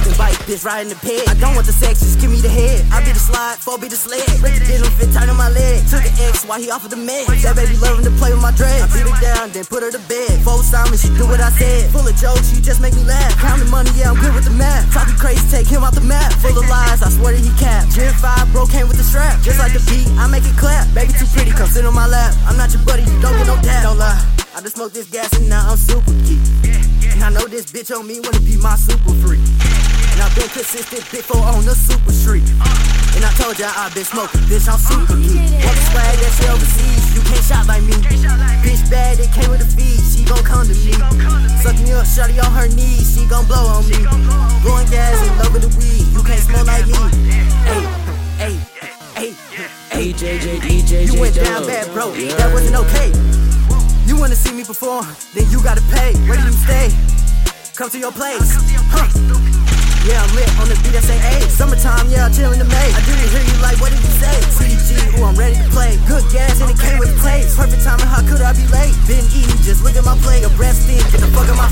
Bike, bitch, riding the. I don't want the sex, just give me the head. I be the slide, four be the sled. Break the denim fit tight on my leg. Took an X while he offered the med. That baby loving to play with my dread. I beat her down, then put her to bed. Full Simon, she do what I said. Full of jokes, she just make me laugh. Counting money, yeah, I'm good with the math. Talking crazy, take him out the map. Full of lies, I swear that he capped. Gen 5, bro, came with the strap. Just like the beat, I make it clap. Baby too pretty, come sit on my lap. I'm not your buddy, you don't get no dap. Don't lie, I just smoked this gas and now I'm super geek. And I know this bitch on me wanna be my super freak. And I've been consistent, big four on the super street. And I told ya I've been smoking, bitch, I'm oh, super geek. Want the swag that shit overseas, you can't shop like me. Bitch bad, it came with a fee, she gon' come to me. Suck me up, shawty on her knees, she gon' blow on me. Blowing gas in love the weed, you can't smell like me. Hey, hey, hey, hey. DJJ, DJ, You went down bad, bro, that wasn't okay. You wanna see me perform, then you gotta pay. Where do you stay? Come to your place. Huh. Yeah, I'm lit on the beat that say hey, Summertime, yeah, I'm chillin' the May. I didn't hear you like, what did you say? CG, ooh, I'm ready to play. Good gas and it came with a taste. Perfect timing, how could I be late? Been eating, just look at my plate. Your breath stink, get the fuck out my